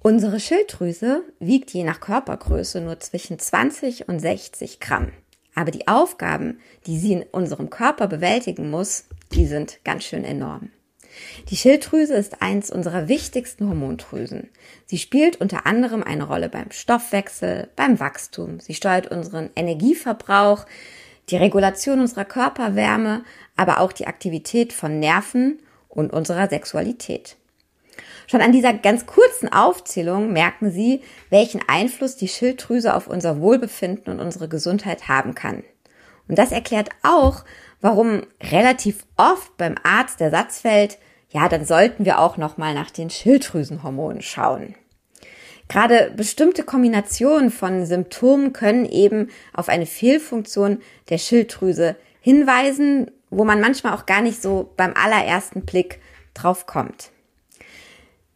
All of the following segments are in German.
Unsere Schilddrüse wiegt je nach Körpergröße nur zwischen 20 und 60 Gramm. Aber die Aufgaben, die sie in unserem Körper bewältigen muss, die sind ganz schön enorm. Die Schilddrüse ist eins unserer wichtigsten Hormondrüsen. Sie spielt unter anderem eine Rolle beim Stoffwechsel, beim Wachstum. Sie steuert unseren Energieverbrauch, die Regulation unserer Körperwärme, aber auch die Aktivität von Nerven und unserer Sexualität. Schon an dieser ganz kurzen Aufzählung merken Sie, welchen Einfluss die Schilddrüse auf unser Wohlbefinden und unsere Gesundheit haben kann. Und das erklärt auch, warum relativ oft beim Arzt der Satz fällt, ja, dann sollten wir auch noch mal nach den Schilddrüsenhormonen schauen. Gerade bestimmte Kombinationen von Symptomen können eben auf eine Fehlfunktion der Schilddrüse hinweisen, wo man manchmal auch gar nicht so beim allerersten Blick drauf kommt.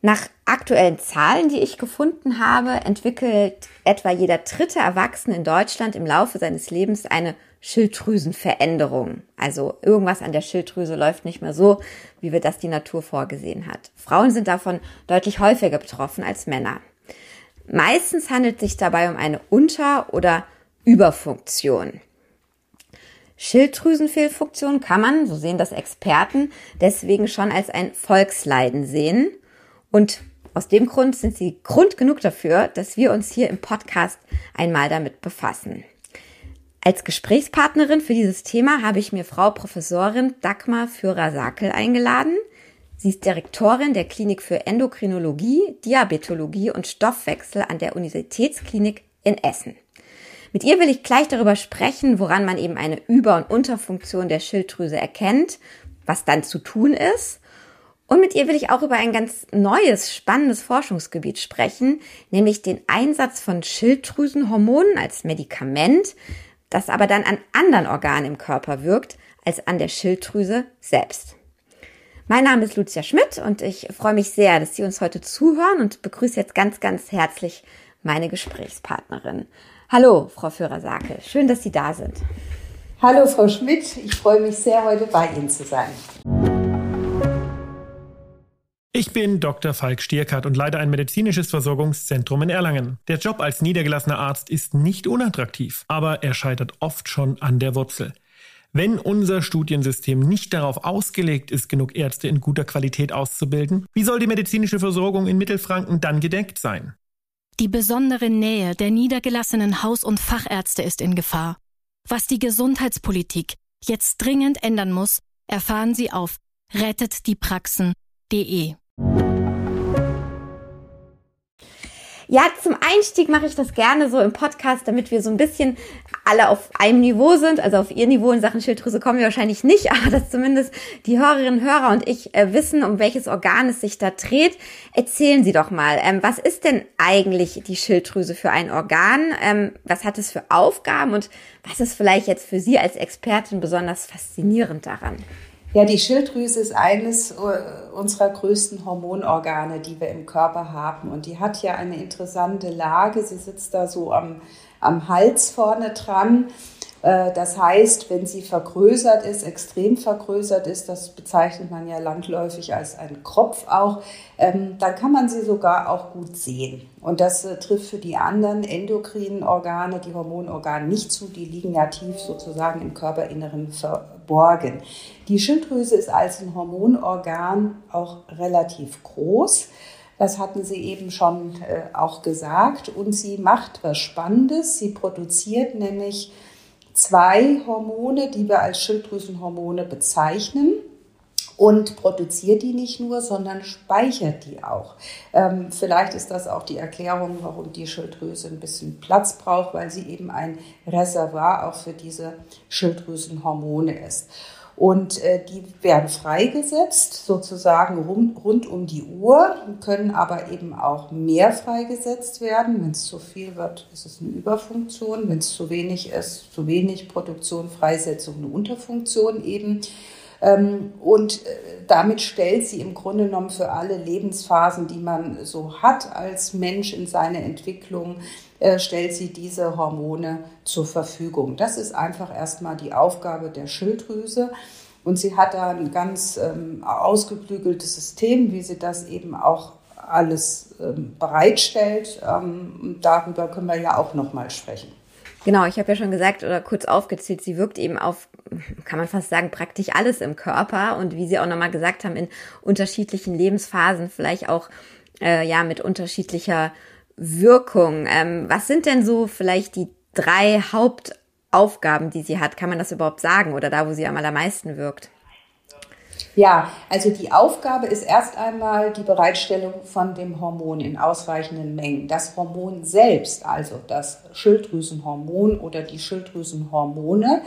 Nach aktuellen Zahlen, die ich gefunden habe, entwickelt etwa jeder dritte Erwachsene in Deutschland im Laufe seines Lebens eine Schilddrüsenveränderung. Also irgendwas an der Schilddrüse läuft nicht mehr so, wie wir das die Natur vorgesehen hat. Frauen sind davon deutlich häufiger betroffen als Männer. Meistens handelt es sich dabei um eine Unter- oder Überfunktion. Schilddrüsenfehlfunktion kann man, so sehen das Experten, deswegen schon als ein Volksleiden sehen. Und aus dem Grund sind sie Grund genug dafür, dass wir uns hier im Podcast einmal damit befassen. Als Gesprächspartnerin für dieses Thema habe ich mir Frau Professorin Dagmar Führer-Sakel eingeladen. Sie ist Direktorin der Klinik für Endokrinologie, Diabetologie und Stoffwechsel an der Universitätsklinik in Essen. Mit ihr will ich gleich darüber sprechen, woran man eben eine Über- und Unterfunktion der Schilddrüse erkennt, was dann zu tun ist. Und mit ihr will ich auch über ein ganz neues, spannendes Forschungsgebiet sprechen, nämlich den Einsatz von Schilddrüsenhormonen als Medikament das aber dann an anderen Organen im Körper wirkt als an der Schilddrüse selbst. Mein Name ist Lucia Schmidt und ich freue mich sehr, dass Sie uns heute zuhören und begrüße jetzt ganz, ganz herzlich meine Gesprächspartnerin. Hallo, Frau Führer-Sakel. Schön, dass Sie da sind. Hallo, Frau Schmidt. Ich freue mich sehr, heute bei Ihnen zu sein. Ich bin Dr. Falk Stierkart und leite ein medizinisches Versorgungszentrum in Erlangen. Der Job als niedergelassener Arzt ist nicht unattraktiv, aber er scheitert oft schon an der Wurzel. Wenn unser Studiensystem nicht darauf ausgelegt ist, genug Ärzte in guter Qualität auszubilden, wie soll die medizinische Versorgung in Mittelfranken dann gedeckt sein? Die besondere Nähe der niedergelassenen Haus- und Fachärzte ist in Gefahr. Was die Gesundheitspolitik jetzt dringend ändern muss, erfahren Sie auf rettetdiepraxen.de. Ja, zum Einstieg mache ich das gerne so im Podcast, damit wir so ein bisschen alle auf einem Niveau sind. Also auf ihr Niveau in Sachen Schilddrüse kommen wir wahrscheinlich nicht, aber dass zumindest die Hörerinnen, Hörer und ich äh, wissen, um welches Organ es sich da dreht. Erzählen Sie doch mal, ähm, was ist denn eigentlich die Schilddrüse für ein Organ? Ähm, was hat es für Aufgaben und was ist vielleicht jetzt für Sie als Expertin besonders faszinierend daran? Ja, die Schilddrüse ist eines äh, unserer größten Hormonorgane, die wir im Körper haben. Und die hat ja eine interessante Lage. Sie sitzt da so am, am Hals vorne dran. Äh, das heißt, wenn sie vergrößert ist, extrem vergrößert ist, das bezeichnet man ja landläufig als einen Kropf auch, ähm, dann kann man sie sogar auch gut sehen. Und das äh, trifft für die anderen endokrinen Organe, die Hormonorgane nicht zu, die liegen ja tief sozusagen im Körperinneren verborgen. Die Schilddrüse ist als ein Hormonorgan auch relativ groß. Das hatten Sie eben schon äh, auch gesagt. Und sie macht was Spannendes. Sie produziert nämlich zwei Hormone, die wir als Schilddrüsenhormone bezeichnen und produziert die nicht nur, sondern speichert die auch. Ähm, vielleicht ist das auch die Erklärung, warum die Schilddrüse ein bisschen Platz braucht, weil sie eben ein Reservoir auch für diese Schilddrüsenhormone ist. Und äh, die werden freigesetzt, sozusagen rund, rund um die Uhr, können aber eben auch mehr freigesetzt werden. Wenn es zu viel wird, ist es eine Überfunktion. Wenn es zu wenig ist, zu wenig Produktion, Freisetzung, eine Unterfunktion eben. Ähm, und äh, damit stellt sie im Grunde genommen für alle Lebensphasen, die man so hat als Mensch in seiner Entwicklung, äh, stellt sie diese Hormone zur Verfügung. Das ist einfach erstmal die Aufgabe der Schilddrüse. Und sie hat da ein ganz ähm, ausgeklügeltes System, wie sie das eben auch alles ähm, bereitstellt. Ähm, darüber können wir ja auch nochmal sprechen. Genau, ich habe ja schon gesagt oder kurz aufgezählt, sie wirkt eben auf, kann man fast sagen, praktisch alles im Körper und wie Sie auch nochmal gesagt haben, in unterschiedlichen Lebensphasen, vielleicht auch äh, ja mit unterschiedlicher Wirkung. Ähm, was sind denn so vielleicht die drei Hauptaufgaben, die sie hat? Kann man das überhaupt sagen oder da, wo sie am allermeisten wirkt? Ja, also die Aufgabe ist erst einmal die Bereitstellung von dem Hormon in ausreichenden Mengen. Das Hormon selbst, also das Schilddrüsenhormon oder die Schilddrüsenhormone,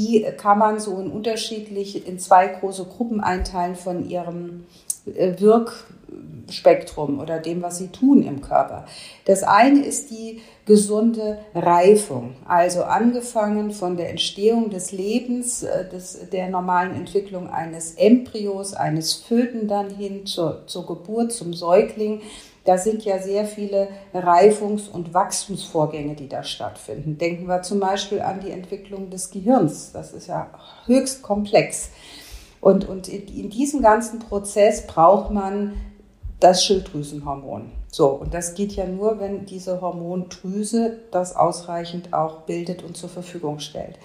die kann man so in unterschiedlich in zwei große Gruppen einteilen von ihrem äh, Wirkspektrum oder dem, was sie tun im Körper. Das eine ist die gesunde Reifung. Also angefangen von der Entstehung des Lebens, äh, des, der normalen Entwicklung eines Embryos, eines Föten dann hin zur, zur Geburt, zum Säugling. Da sind ja sehr viele Reifungs- und Wachstumsvorgänge, die da stattfinden. Denken wir zum Beispiel an die Entwicklung des Gehirns. Das ist ja höchst komplex. Und, und in diesem ganzen Prozess braucht man das Schilddrüsenhormon. So, und das geht ja nur, wenn diese Hormondrüse das ausreichend auch bildet und zur Verfügung stellt.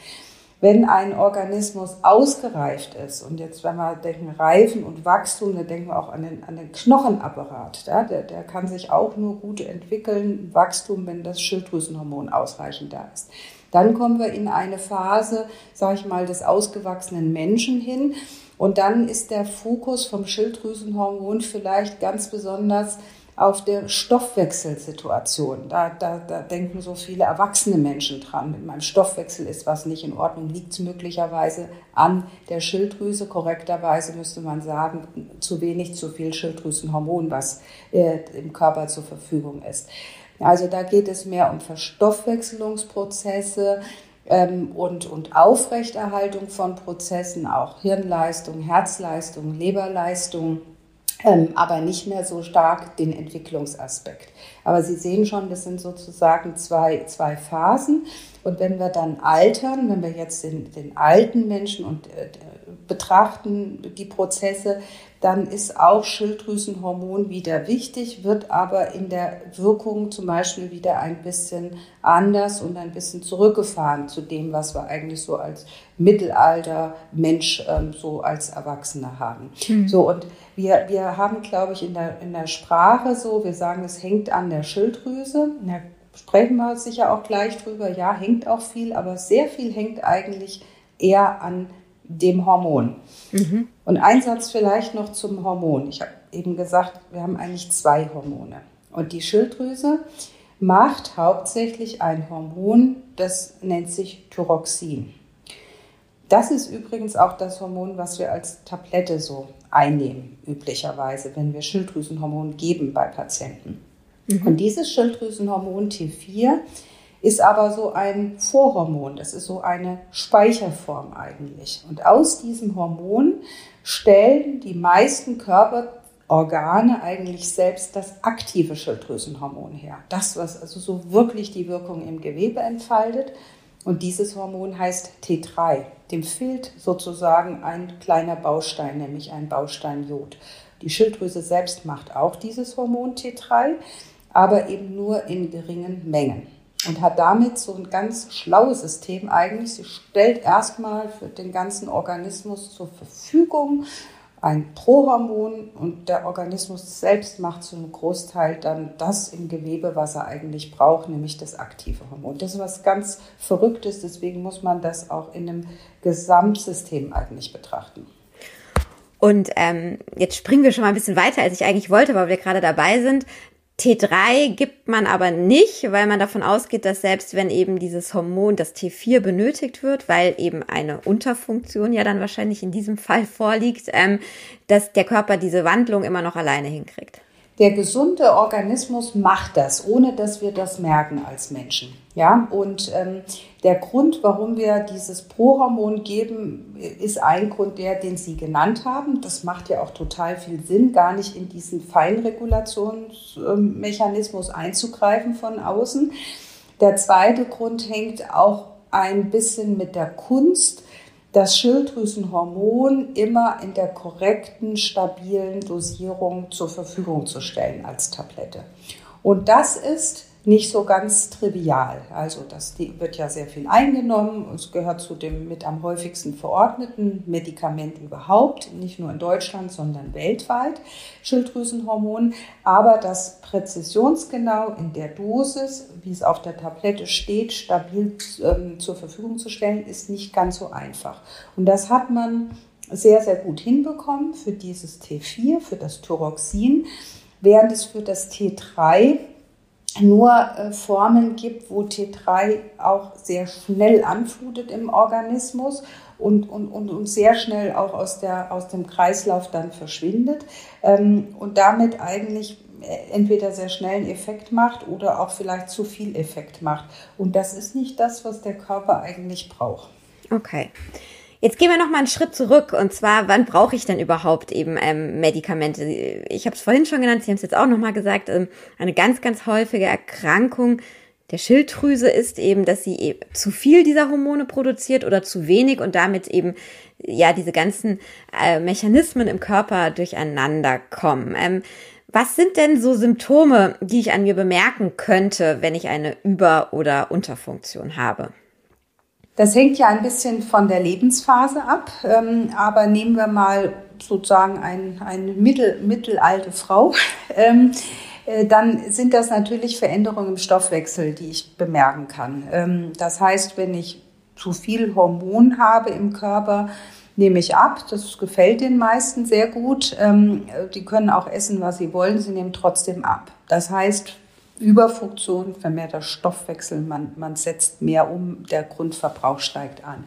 Wenn ein Organismus ausgereift ist, und jetzt, wenn wir denken Reifen und Wachstum, dann denken wir auch an den, an den Knochenapparat. Ja? Der, der kann sich auch nur gut entwickeln, Wachstum, wenn das Schilddrüsenhormon ausreichend da ist. Dann kommen wir in eine Phase, sage ich mal, des ausgewachsenen Menschen hin. Und dann ist der Fokus vom Schilddrüsenhormon vielleicht ganz besonders auf der Stoffwechselsituation. Da, da, da denken so viele erwachsene Menschen dran. Mit meinem Stoffwechsel ist was nicht in Ordnung, liegt es möglicherweise an der Schilddrüse. Korrekterweise müsste man sagen, zu wenig, zu viel Schilddrüsenhormon, was äh, im Körper zur Verfügung ist. Also da geht es mehr um Verstoffwechselungsprozesse, ähm, und, und Aufrechterhaltung von Prozessen, auch Hirnleistung, Herzleistung, Leberleistung ähm, aber nicht mehr so stark den Entwicklungsaspekt. Aber Sie sehen schon, das sind sozusagen zwei, zwei Phasen. Und wenn wir dann altern, wenn wir jetzt den, den alten Menschen und äh, betrachten, die Prozesse, dann ist auch Schilddrüsenhormon wieder wichtig, wird aber in der Wirkung zum Beispiel wieder ein bisschen anders und ein bisschen zurückgefahren zu dem, was wir eigentlich so als Mittelalter Mensch ähm, so als Erwachsene haben. Mhm. So und wir, wir haben, glaube ich, in der, in der Sprache so, wir sagen, es hängt an der Schilddrüse. Da sprechen wir sicher auch gleich drüber. Ja, hängt auch viel, aber sehr viel hängt eigentlich eher an dem Hormon. Mhm. Und ein Satz vielleicht noch zum Hormon. Ich habe eben gesagt, wir haben eigentlich zwei Hormone. Und die Schilddrüse macht hauptsächlich ein Hormon, das nennt sich Thyroxin. Das ist übrigens auch das Hormon, was wir als Tablette so einnehmen, üblicherweise, wenn wir Schilddrüsenhormon geben bei Patienten. Mhm. Und dieses Schilddrüsenhormon T4 ist aber so ein Vorhormon. Das ist so eine Speicherform eigentlich. Und aus diesem Hormon stellen die meisten Körperorgane eigentlich selbst das aktive Schilddrüsenhormon her. Das, was also so wirklich die Wirkung im Gewebe entfaltet. Und dieses Hormon heißt T3. Dem fehlt sozusagen ein kleiner Baustein, nämlich ein Baustein Jod. Die Schilddrüse selbst macht auch dieses Hormon T3, aber eben nur in geringen Mengen und hat damit so ein ganz schlaues System eigentlich. Sie stellt erstmal für den ganzen Organismus zur Verfügung ein Prohormon und der Organismus selbst macht zum Großteil dann das im Gewebe, was er eigentlich braucht, nämlich das aktive Hormon. Das ist was ganz Verrücktes, deswegen muss man das auch in einem Gesamtsystem eigentlich betrachten. Und ähm, jetzt springen wir schon mal ein bisschen weiter, als ich eigentlich wollte, weil wir gerade dabei sind. T3 gibt man aber nicht, weil man davon ausgeht, dass selbst wenn eben dieses Hormon, das T4 benötigt wird, weil eben eine Unterfunktion ja dann wahrscheinlich in diesem Fall vorliegt, ähm, dass der Körper diese Wandlung immer noch alleine hinkriegt. Der gesunde Organismus macht das, ohne dass wir das merken als Menschen. Ja, und ähm, der Grund, warum wir dieses Prohormon geben, ist ein Grund, der, den Sie genannt haben. Das macht ja auch total viel Sinn, gar nicht in diesen Feinregulationsmechanismus einzugreifen von außen. Der zweite Grund hängt auch ein bisschen mit der Kunst das Schilddrüsenhormon immer in der korrekten, stabilen Dosierung zur Verfügung zu stellen als Tablette. Und das ist nicht so ganz trivial. Also das wird ja sehr viel eingenommen. Es gehört zu dem mit am häufigsten verordneten Medikament überhaupt, nicht nur in Deutschland, sondern weltweit, Schilddrüsenhormon. Aber das präzisionsgenau in der Dosis, wie es auf der Tablette steht, stabil ähm, zur Verfügung zu stellen, ist nicht ganz so einfach. Und das hat man sehr, sehr gut hinbekommen für dieses T4, für das Thyroxin, während es für das T3 nur äh, Formen gibt, wo T3 auch sehr schnell anflutet im Organismus und, und, und, und sehr schnell auch aus, der, aus dem Kreislauf dann verschwindet ähm, und damit eigentlich äh, entweder sehr schnell einen Effekt macht oder auch vielleicht zu viel Effekt macht. Und das ist nicht das, was der Körper eigentlich braucht. Okay. Jetzt gehen wir noch mal einen Schritt zurück und zwar, wann brauche ich denn überhaupt eben ähm, Medikamente? Ich habe es vorhin schon genannt, Sie haben es jetzt auch noch mal gesagt, ähm, eine ganz, ganz häufige Erkrankung der Schilddrüse ist eben, dass sie eben zu viel dieser Hormone produziert oder zu wenig und damit eben ja diese ganzen äh, Mechanismen im Körper durcheinander kommen. Ähm, was sind denn so Symptome, die ich an mir bemerken könnte, wenn ich eine Über- oder Unterfunktion habe? Das hängt ja ein bisschen von der Lebensphase ab, ähm, aber nehmen wir mal sozusagen ein, eine mittel, mittelalte Frau. Ähm, äh, dann sind das natürlich Veränderungen im Stoffwechsel, die ich bemerken kann. Ähm, das heißt, wenn ich zu viel Hormon habe im Körper, nehme ich ab. Das gefällt den meisten sehr gut. Ähm, die können auch essen, was sie wollen. Sie nehmen trotzdem ab. Das heißt, Überfunktion, vermehrter Stoffwechsel, man, man setzt mehr um, der Grundverbrauch steigt an.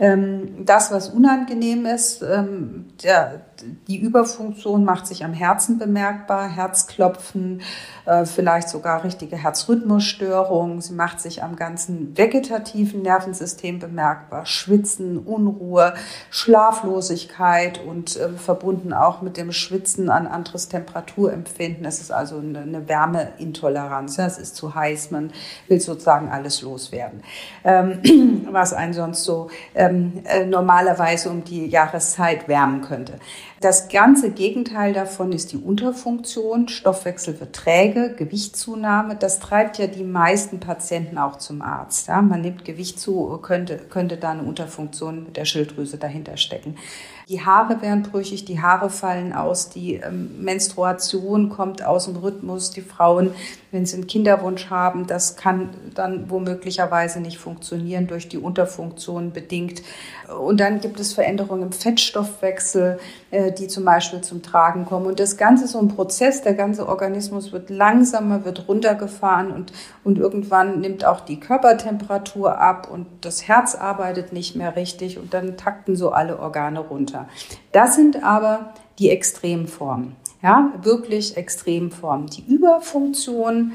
Ähm, das, was unangenehm ist, ähm, der, die Überfunktion macht sich am Herzen bemerkbar, Herzklopfen, äh, vielleicht sogar richtige Herzrhythmusstörungen. Sie macht sich am ganzen vegetativen Nervensystem bemerkbar, Schwitzen, Unruhe, Schlaflosigkeit und äh, verbunden auch mit dem Schwitzen an anderes Temperaturempfinden. Es ist also eine, eine Wärmeintoleranz. Ja, es ist zu heiß, man will sozusagen alles loswerden, ähm, was einen sonst so ähm, äh, normalerweise um die Jahreszeit wärmen könnte. Das ganze Gegenteil davon ist die Unterfunktion. Stoffwechsel wird träge, Gewichtszunahme. Das treibt ja die meisten Patienten auch zum Arzt. Ja, man nimmt Gewicht zu, könnte, könnte da eine Unterfunktion der Schilddrüse dahinter stecken. Die Haare werden brüchig, die Haare fallen aus, die ähm, Menstruation kommt aus dem Rhythmus. Die Frauen, wenn sie einen Kinderwunsch haben, das kann dann womöglicherweise nicht funktionieren durch die Unterfunktion bedingt. Und dann gibt es Veränderungen im Fettstoffwechsel, äh, die zum Beispiel zum Tragen kommen. Und das Ganze ist so ein Prozess, der ganze Organismus wird langsamer, wird runtergefahren und, und irgendwann nimmt auch die Körpertemperatur ab und das Herz arbeitet nicht mehr richtig und dann takten so alle Organe runter runter. Das sind aber die Extremformen. Ja, wirklich Extremformen. Die Überfunktion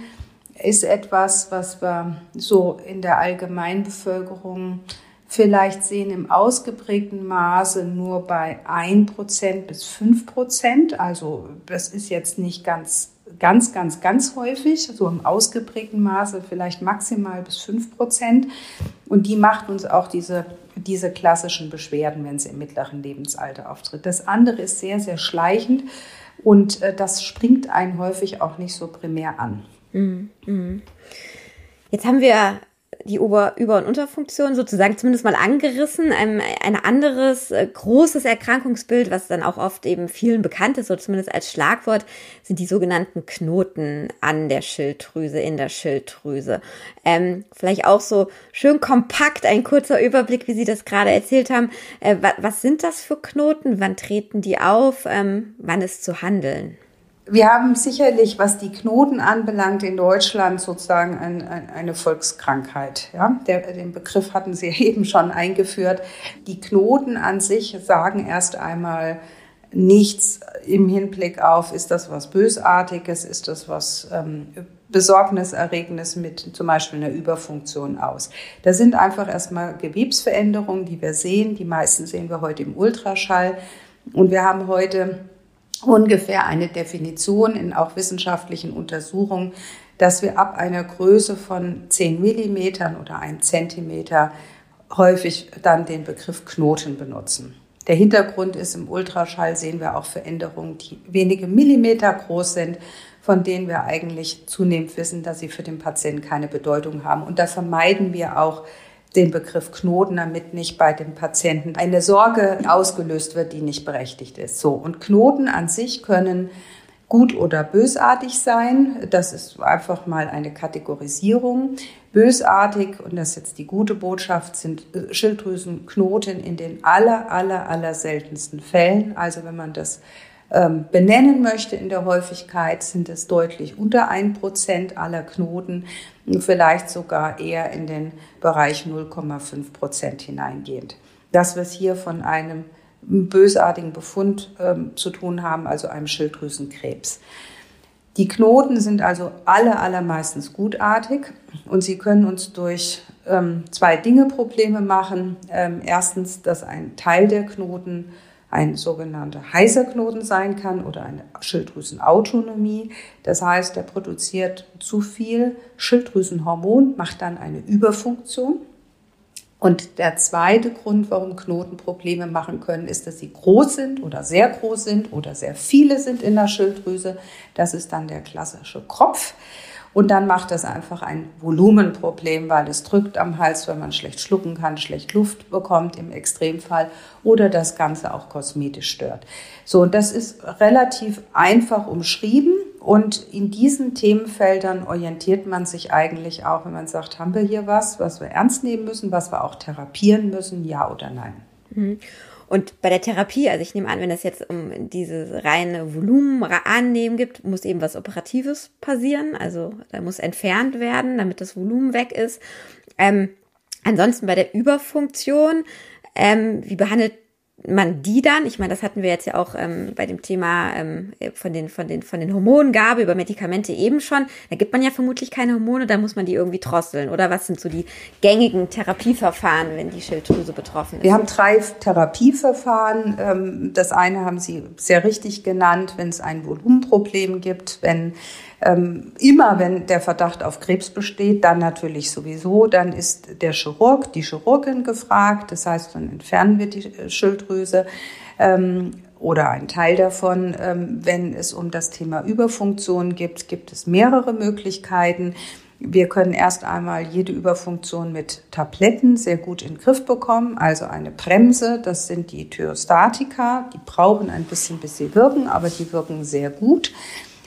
ist etwas, was wir so in der Allgemeinbevölkerung vielleicht sehen im ausgeprägten Maße nur bei 1% bis 5%. Also das ist jetzt nicht ganz, ganz, ganz, ganz häufig, so im ausgeprägten Maße vielleicht maximal bis 5%. Und die macht uns auch diese diese klassischen Beschwerden, wenn sie im mittleren Lebensalter auftritt. Das andere ist sehr, sehr schleichend und äh, das springt einen häufig auch nicht so primär an. Mhm, mhm. Jetzt haben wir die Ober-, Über- und Unterfunktion sozusagen zumindest mal angerissen. Ein, ein anderes äh, großes Erkrankungsbild, was dann auch oft eben vielen bekannt ist, oder zumindest als Schlagwort, sind die sogenannten Knoten an der Schilddrüse, in der Schilddrüse. Ähm, vielleicht auch so schön kompakt ein kurzer Überblick, wie Sie das gerade erzählt haben. Äh, was sind das für Knoten? Wann treten die auf? Ähm, wann ist zu handeln? Wir haben sicherlich, was die Knoten anbelangt, in Deutschland sozusagen ein, ein, eine Volkskrankheit. Ja? Der, den Begriff hatten Sie eben schon eingeführt. Die Knoten an sich sagen erst einmal nichts im Hinblick auf, ist das was Bösartiges, ist das was ähm, Besorgniserregendes mit zum Beispiel einer Überfunktion aus. Da sind einfach erstmal Gewebsveränderungen, die wir sehen. Die meisten sehen wir heute im Ultraschall. Und wir haben heute ungefähr eine Definition in auch wissenschaftlichen Untersuchungen, dass wir ab einer Größe von 10 Millimetern oder 1 Zentimeter häufig dann den Begriff Knoten benutzen. Der Hintergrund ist, im Ultraschall sehen wir auch Veränderungen, die wenige Millimeter groß sind, von denen wir eigentlich zunehmend wissen, dass sie für den Patienten keine Bedeutung haben. Und da vermeiden wir auch den Begriff Knoten, damit nicht bei dem Patienten eine Sorge ausgelöst wird, die nicht berechtigt ist. So. Und Knoten an sich können gut oder bösartig sein. Das ist einfach mal eine Kategorisierung. Bösartig, und das ist jetzt die gute Botschaft, sind äh, Schilddrüsenknoten in den aller, aller, aller seltensten Fällen. Also wenn man das benennen möchte in der Häufigkeit, sind es deutlich unter ein Prozent aller Knoten, vielleicht sogar eher in den Bereich 0,5 Prozent hineingehend. Dass wir es hier von einem bösartigen Befund ähm, zu tun haben, also einem Schilddrüsenkrebs. Die Knoten sind also alle allermeistens gutartig und sie können uns durch ähm, zwei Dinge Probleme machen. Ähm, erstens, dass ein Teil der Knoten ein sogenannter heißer Knoten sein kann oder eine Schilddrüsenautonomie. Das heißt, er produziert zu viel Schilddrüsenhormon, macht dann eine Überfunktion und der zweite Grund, warum Knoten Probleme machen können, ist, dass sie groß sind oder sehr groß sind oder sehr viele sind in der Schilddrüse. Das ist dann der klassische Kropf. Und dann macht das einfach ein Volumenproblem, weil es drückt am Hals, wenn man schlecht schlucken kann, schlecht Luft bekommt im Extremfall oder das Ganze auch kosmetisch stört. So, und das ist relativ einfach umschrieben. Und in diesen Themenfeldern orientiert man sich eigentlich auch, wenn man sagt, haben wir hier was, was wir ernst nehmen müssen, was wir auch therapieren müssen, ja oder nein. Mhm. Und bei der Therapie, also ich nehme an, wenn es jetzt um diese reine Volumen annehmen gibt, muss eben was Operatives passieren. Also da muss entfernt werden, damit das Volumen weg ist. Ähm, ansonsten bei der Überfunktion, ähm, wie behandelt man die dann, ich meine, das hatten wir jetzt ja auch ähm, bei dem Thema ähm, von den von den von den Hormongabe über Medikamente eben schon. Da gibt man ja vermutlich keine Hormone, da muss man die irgendwie drosseln. Oder was sind so die gängigen Therapieverfahren, wenn die Schilddrüse betroffen ist? Wir haben drei Therapieverfahren. Ähm, das eine haben Sie sehr richtig genannt, wenn es ein Volumenproblem gibt, wenn ähm, immer wenn der Verdacht auf Krebs besteht, dann natürlich sowieso, dann ist der Chirurg, die Chirurgin gefragt. Das heißt, dann entfernen wir die äh, Schilddrüse ähm, oder einen Teil davon. Ähm, wenn es um das Thema Überfunktion gibt, gibt es mehrere Möglichkeiten. Wir können erst einmal jede Überfunktion mit Tabletten sehr gut in den Griff bekommen. Also eine Bremse, das sind die Thyrostatika. Die brauchen ein bisschen, bis sie wirken, aber die wirken sehr gut.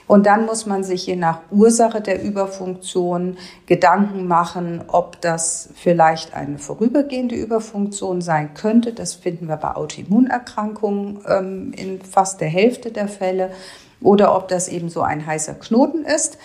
Und dann muss man sich je nach Ursache der Überfunktion Gedanken machen, ob das vielleicht eine vorübergehende Überfunktion sein könnte. Das finden wir bei Autoimmunerkrankungen ähm, in fast der Hälfte der Fälle. Oder ob das eben so ein heißer Knoten ist.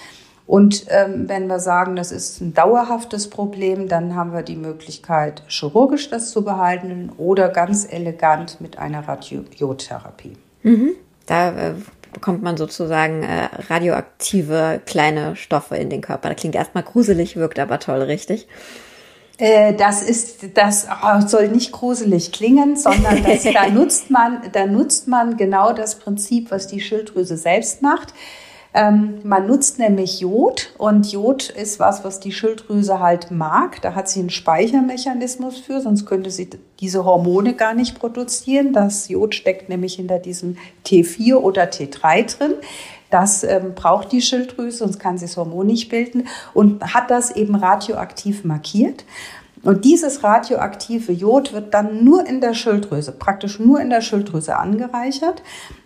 Und ähm, wenn wir sagen, das ist ein dauerhaftes Problem, dann haben wir die Möglichkeit, chirurgisch das zu behalten oder ganz elegant mit einer Radiotherapie. Mhm. Da äh, bekommt man sozusagen äh, radioaktive kleine Stoffe in den Körper. Das klingt erstmal gruselig, wirkt aber toll, richtig? Äh, das ist, das soll nicht gruselig klingen, sondern das, da nutzt man, da nutzt man genau das Prinzip, was die Schilddrüse selbst macht. Ähm, man nutzt nämlich Jod und Jod ist was, was die Schilddrüse halt mag. Da hat sie einen Speichermechanismus für, sonst könnte sie diese Hormone gar nicht produzieren. Das Jod steckt nämlich hinter diesem T4 oder T3 drin. Das ähm, braucht die Schilddrüse, sonst kann sie das Hormon nicht bilden und hat das eben radioaktiv markiert. Und dieses radioaktive Jod wird dann nur in der Schilddrüse, praktisch nur in der Schilddrüse angereichert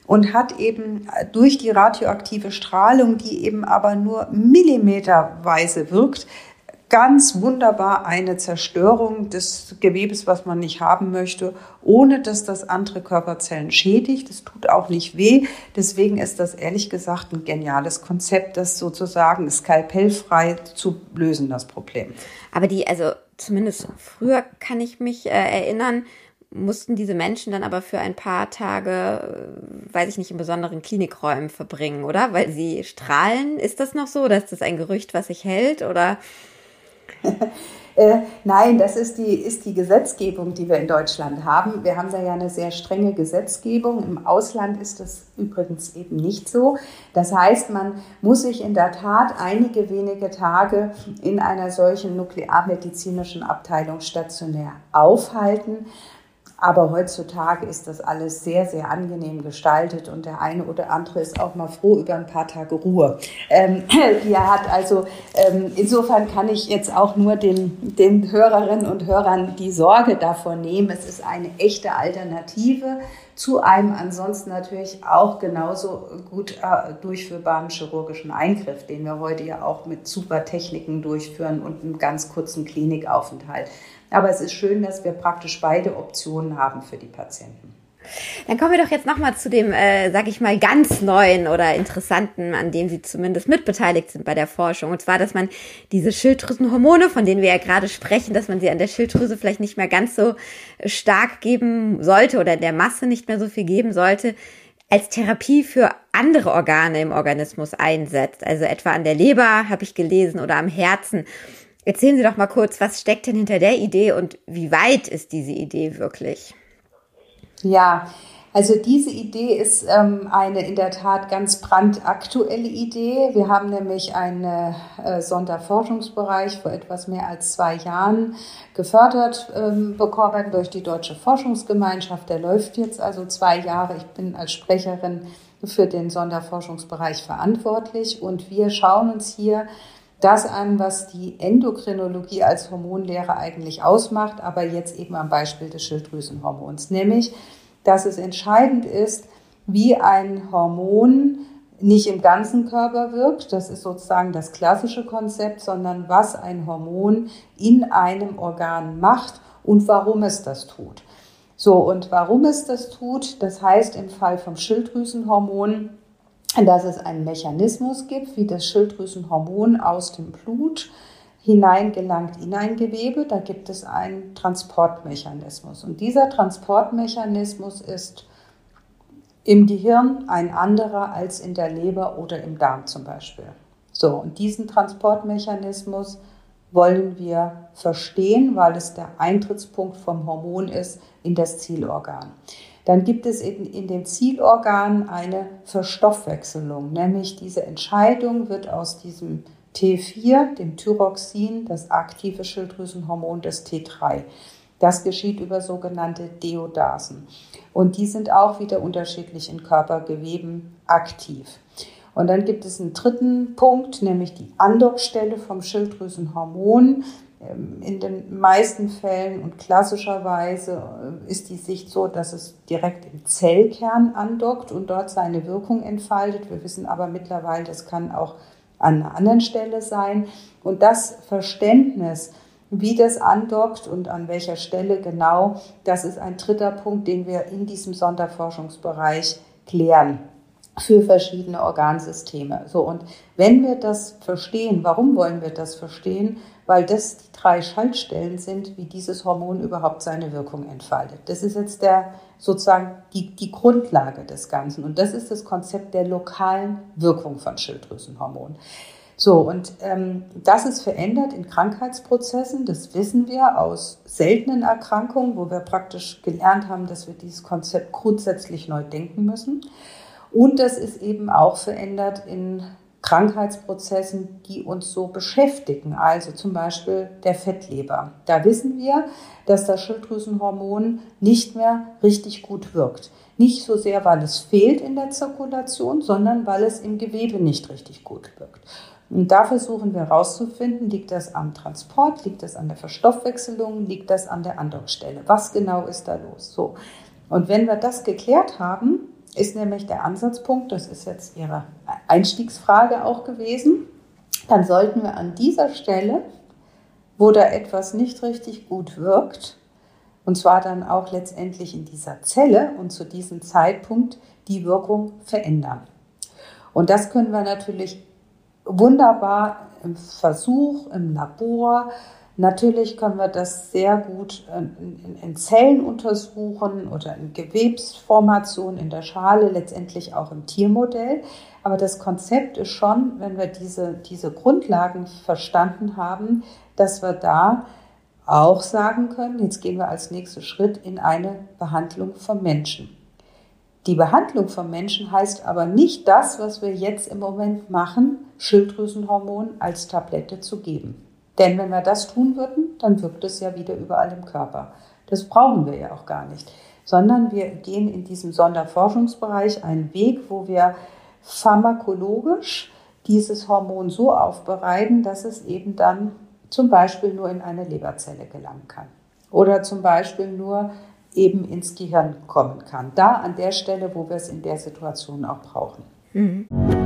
und hat eben durch die radioaktive Strahlung, die eben aber nur millimeterweise wirkt, ganz wunderbar eine Zerstörung des Gewebes, was man nicht haben möchte, ohne dass das andere Körperzellen schädigt. Es tut auch nicht weh. Deswegen ist das ehrlich gesagt ein geniales Konzept, das sozusagen skalpellfrei zu lösen, das Problem. Aber die, also zumindest früher kann ich mich äh, erinnern, mussten diese Menschen dann aber für ein paar Tage, äh, weiß ich nicht, in besonderen Klinikräumen verbringen, oder? Weil sie strahlen. Ist das noch so? Oder ist das ein Gerücht, was sich hält? Oder? Äh, nein, das ist die, ist die Gesetzgebung, die wir in Deutschland haben. Wir haben da ja eine sehr strenge Gesetzgebung. Im Ausland ist das übrigens eben nicht so. Das heißt, man muss sich in der Tat einige wenige Tage in einer solchen nuklearmedizinischen Abteilung stationär aufhalten. Aber heutzutage ist das alles sehr, sehr angenehm gestaltet und der eine oder andere ist auch mal froh über ein paar Tage Ruhe, ähm, die er hat. Also ähm, insofern kann ich jetzt auch nur den, den Hörerinnen und Hörern die Sorge davor nehmen. Es ist eine echte Alternative zu einem ansonsten natürlich auch genauso gut äh, durchführbaren chirurgischen Eingriff, den wir heute ja auch mit super Techniken durchführen und einem ganz kurzen Klinikaufenthalt. Aber es ist schön, dass wir praktisch beide Optionen haben für die Patienten. Dann kommen wir doch jetzt nochmal zu dem, äh, sag ich mal, ganz neuen oder interessanten, an dem Sie zumindest mitbeteiligt sind bei der Forschung. Und zwar, dass man diese Schilddrüsenhormone, von denen wir ja gerade sprechen, dass man sie an der Schilddrüse vielleicht nicht mehr ganz so stark geben sollte oder der Masse nicht mehr so viel geben sollte, als Therapie für andere Organe im Organismus einsetzt. Also etwa an der Leber, habe ich gelesen, oder am Herzen. Erzählen Sie doch mal kurz, was steckt denn hinter der Idee und wie weit ist diese Idee wirklich? Ja, also diese Idee ist ähm, eine in der Tat ganz brandaktuelle Idee. Wir haben nämlich einen äh, Sonderforschungsbereich vor etwas mehr als zwei Jahren gefördert ähm, bekommen durch die Deutsche Forschungsgemeinschaft. Der läuft jetzt also zwei Jahre. Ich bin als Sprecherin für den Sonderforschungsbereich verantwortlich und wir schauen uns hier das an, was die Endokrinologie als Hormonlehre eigentlich ausmacht, aber jetzt eben am Beispiel des Schilddrüsenhormons, nämlich, dass es entscheidend ist, wie ein Hormon nicht im ganzen Körper wirkt, das ist sozusagen das klassische Konzept, sondern was ein Hormon in einem Organ macht und warum es das tut. So, und warum es das tut, das heißt im Fall vom Schilddrüsenhormon, dass es einen Mechanismus gibt, wie das Schilddrüsenhormon aus dem Blut hineingelangt in ein Gewebe. Da gibt es einen Transportmechanismus. Und dieser Transportmechanismus ist im Gehirn ein anderer als in der Leber oder im Darm zum Beispiel. So, und diesen Transportmechanismus wollen wir verstehen, weil es der Eintrittspunkt vom Hormon ist in das Zielorgan. Dann gibt es in, in dem Zielorgan eine Verstoffwechselung, nämlich diese Entscheidung wird aus diesem T4, dem Thyroxin, das aktive Schilddrüsenhormon des T3. Das geschieht über sogenannte Deodasen. Und die sind auch wieder unterschiedlich in Körpergeweben aktiv. Und dann gibt es einen dritten Punkt, nämlich die Andockstelle vom Schilddrüsenhormon. Ähm, in den meisten Fällen und klassischerweise äh, ist die Sicht so, dass es direkt im Zellkern andockt und dort seine Wirkung entfaltet. Wir wissen aber mittlerweile, das kann auch an einer anderen Stelle sein. Und das Verständnis, wie das andockt und an welcher Stelle genau, das ist ein dritter Punkt, den wir in diesem Sonderforschungsbereich klären für verschiedene Organsysteme. So, und wenn wir das verstehen, warum wollen wir das verstehen? Weil das die drei Schaltstellen sind, wie dieses Hormon überhaupt seine Wirkung entfaltet. Das ist jetzt der, sozusagen die, die Grundlage des Ganzen. Und das ist das Konzept der lokalen Wirkung von Schilddrüsenhormonen. So, und ähm, das ist verändert in Krankheitsprozessen, das wissen wir aus seltenen Erkrankungen, wo wir praktisch gelernt haben, dass wir dieses Konzept grundsätzlich neu denken müssen. Und das ist eben auch verändert in Krankheitsprozessen, die uns so beschäftigen, also zum Beispiel der Fettleber. Da wissen wir, dass das Schilddrüsenhormon nicht mehr richtig gut wirkt. Nicht so sehr, weil es fehlt in der Zirkulation, sondern weil es im Gewebe nicht richtig gut wirkt. Und da versuchen wir herauszufinden, liegt das am Transport, liegt das an der Verstoffwechselung, liegt das an der Andockstelle? Was genau ist da los? So. Und wenn wir das geklärt haben, ist nämlich der Ansatzpunkt, das ist jetzt Ihre Einstiegsfrage auch gewesen, dann sollten wir an dieser Stelle, wo da etwas nicht richtig gut wirkt, und zwar dann auch letztendlich in dieser Zelle und zu diesem Zeitpunkt die Wirkung verändern. Und das können wir natürlich wunderbar im Versuch, im Labor, Natürlich können wir das sehr gut in, Zellen untersuchen oder in Gewebsformationen in der Schale, letztendlich auch im Tiermodell. Aber das Konzept ist schon, wenn wir diese, diese Grundlagen verstanden haben, dass wir da auch sagen können, jetzt gehen wir als nächsten Schritt in eine Behandlung von Menschen. Die Behandlung von Menschen heißt aber nicht das, was wir jetzt im Moment machen, Schilddrüsenhormon als Tablette zu geben. Denn wenn wir das tun würden, dann wirkt es ja wieder überall im Körper. Das brauchen wir ja auch gar nicht, sondern wir gehen in diesem Sonderforschungsbereich einen Weg, wo wir pharmakologisch dieses Hormon so aufbereiten, dass es eben dann zum Beispiel nur in eine Leberzelle gelangen kann oder zum Beispiel nur eben ins Gehirn kommen kann. Da an der Stelle, wo wir es in der Situation auch brauchen. Mhm.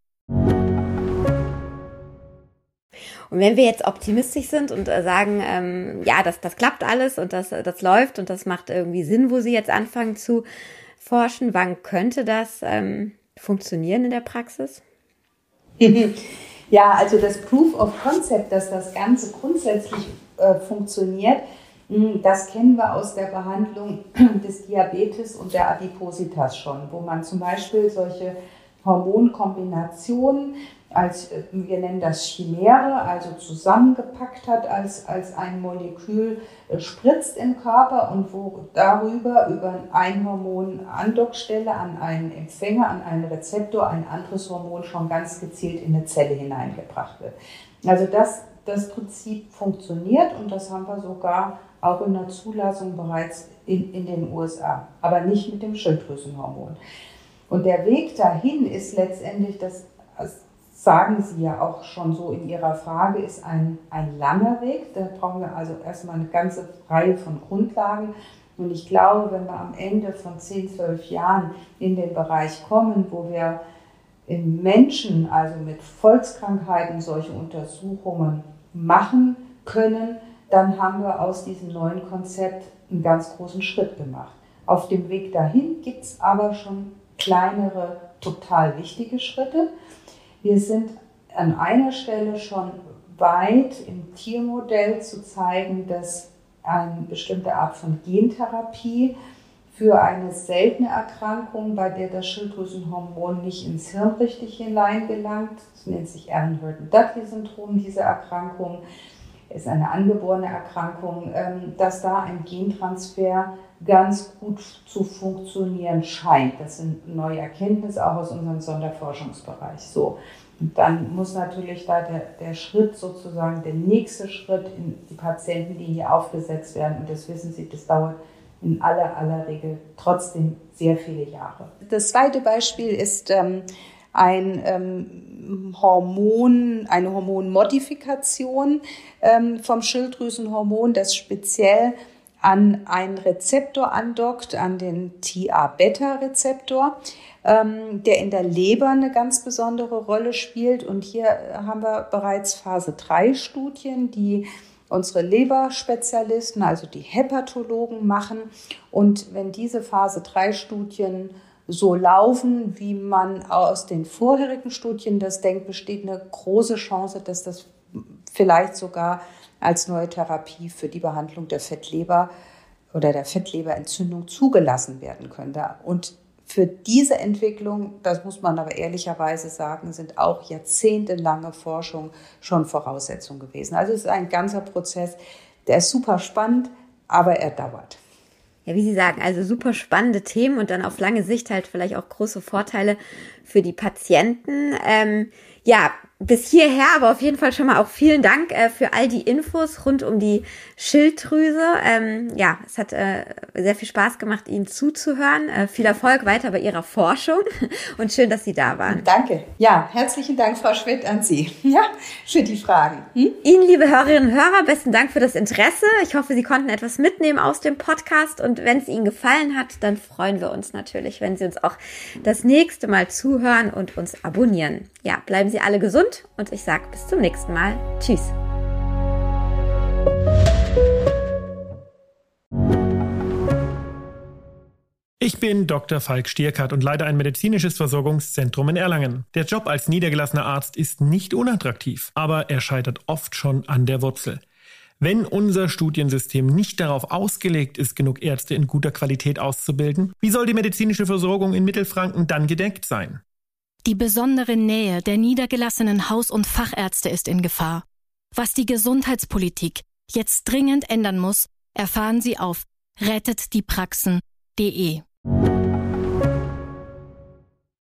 Und wenn wir jetzt optimistisch sind und äh, sagen, ähm, ja, das, das klappt alles und das, das läuft und das macht irgendwie Sinn, wo Sie jetzt anfangen zu forschen, wann könnte das ähm, funktionieren in der Praxis? Ja, also das Proof of Concept, dass das Ganze grundsätzlich äh, funktioniert, hm, das kennen wir aus der Behandlung des Diabetes und der Adipositas schon, wo man zum Beispiel solche Hormonkombination als, äh, wir nennen das Chimäre, also zusammengepackt hat als, als ein Molekül, äh, spritzt im Körper und wo darüber über ein Hormon Andockstelle an einen Empfänger, an einen Rezeptor, ein anderes Hormon schon ganz gezielt in eine Zelle hineingebracht wird. Also das, das Prinzip funktioniert und das haben wir sogar auch in der Zulassung bereits in, in den USA, aber nicht mit dem Schilddrüsenhormon. Und der Weg dahin ist letztendlich, das sagen Sie ja auch schon so in Ihrer Frage, ist ein, ein langer Weg. Da brauchen wir also erstmal eine ganze Reihe von Grundlagen. Und ich glaube, wenn wir am Ende von 10, 12 Jahren in den Bereich kommen, wo wir in Menschen, also mit Volkskrankheiten, solche Untersuchungen machen können, dann haben wir aus diesem neuen Konzept einen ganz großen Schritt gemacht. Auf dem Weg dahin gibt es aber schon kleinere, total wichtige Schritte. Wir sind an einer Stelle schon weit im Tiermodell zu zeigen, dass eine bestimmte Art von Gentherapie für eine seltene Erkrankung, bei der das Schilddrüsenhormon nicht ins Hirn richtig hineingelangt, das nennt sich Aaron-Burton-Dudley-Syndrom, diese Erkrankung, ist eine angeborene Erkrankung, ähm, dass da ein Gentransfer ganz gut zu funktionieren scheint. Das sind neue Erkenntnisse auch aus unserem Sonderforschungsbereich. So. Und dann muss natürlich da der, der Schritt sozusagen, der nächste Schritt in die Patientenlinie aufgesetzt werden. Und das wissen Sie, das dauert in aller, aller Regel trotzdem sehr viele Jahre. Das zweite Beispiel ist ähm, ein ähm, Hormon, eine Hormonmodifikation ähm, vom Schilddrüsenhormon, das speziell an einen Rezeptor andockt, an den TA-Beta-Rezeptor, ähm, der in der Leber eine ganz besondere Rolle spielt. Und hier haben wir bereits Phase 3 Studien, die unsere Leberspezialisten, also die Hepatologen machen. Und wenn diese Phase 3 Studien so laufen, wie man aus den vorherigen Studien das denkt, besteht eine große Chance, dass das vielleicht sogar als neue Therapie für die Behandlung der Fettleber oder der Fettleberentzündung zugelassen werden könnte. Und für diese Entwicklung, das muss man aber ehrlicherweise sagen, sind auch jahrzehntelange Forschung schon Voraussetzung gewesen. Also es ist ein ganzer Prozess, der ist super spannend, aber er dauert. Ja, wie Sie sagen, also super spannende Themen und dann auf lange Sicht halt vielleicht auch große Vorteile für die Patienten. Ähm, ja, bis hierher, aber auf jeden Fall schon mal auch vielen Dank äh, für all die Infos rund um die Schilddrüse. Ähm, ja, es hat äh, sehr viel Spaß gemacht, Ihnen zuzuhören. Äh, viel Erfolg weiter bei Ihrer Forschung und schön, dass Sie da waren. Danke. Ja, herzlichen Dank, Frau Schmidt, an Sie ja, für die Fragen. Hm? Ihnen, liebe Hörerinnen und Hörer, besten Dank für das Interesse. Ich hoffe, Sie konnten etwas mitnehmen aus dem Podcast und wenn es Ihnen gefallen hat, dann freuen wir uns natürlich, wenn Sie uns auch das nächste Mal zuhören und uns abonnieren. Ja, bleiben Sie alle gesund und ich sage bis zum nächsten Mal. Tschüss. Ich bin Dr. Falk Stierkart und leite ein medizinisches Versorgungszentrum in Erlangen. Der Job als niedergelassener Arzt ist nicht unattraktiv, aber er scheitert oft schon an der Wurzel. Wenn unser Studiensystem nicht darauf ausgelegt ist, genug Ärzte in guter Qualität auszubilden, wie soll die medizinische Versorgung in Mittelfranken dann gedeckt sein? Die besondere Nähe der niedergelassenen Haus- und Fachärzte ist in Gefahr. Was die Gesundheitspolitik jetzt dringend ändern muss, erfahren Sie auf rettetdiepraxen.de.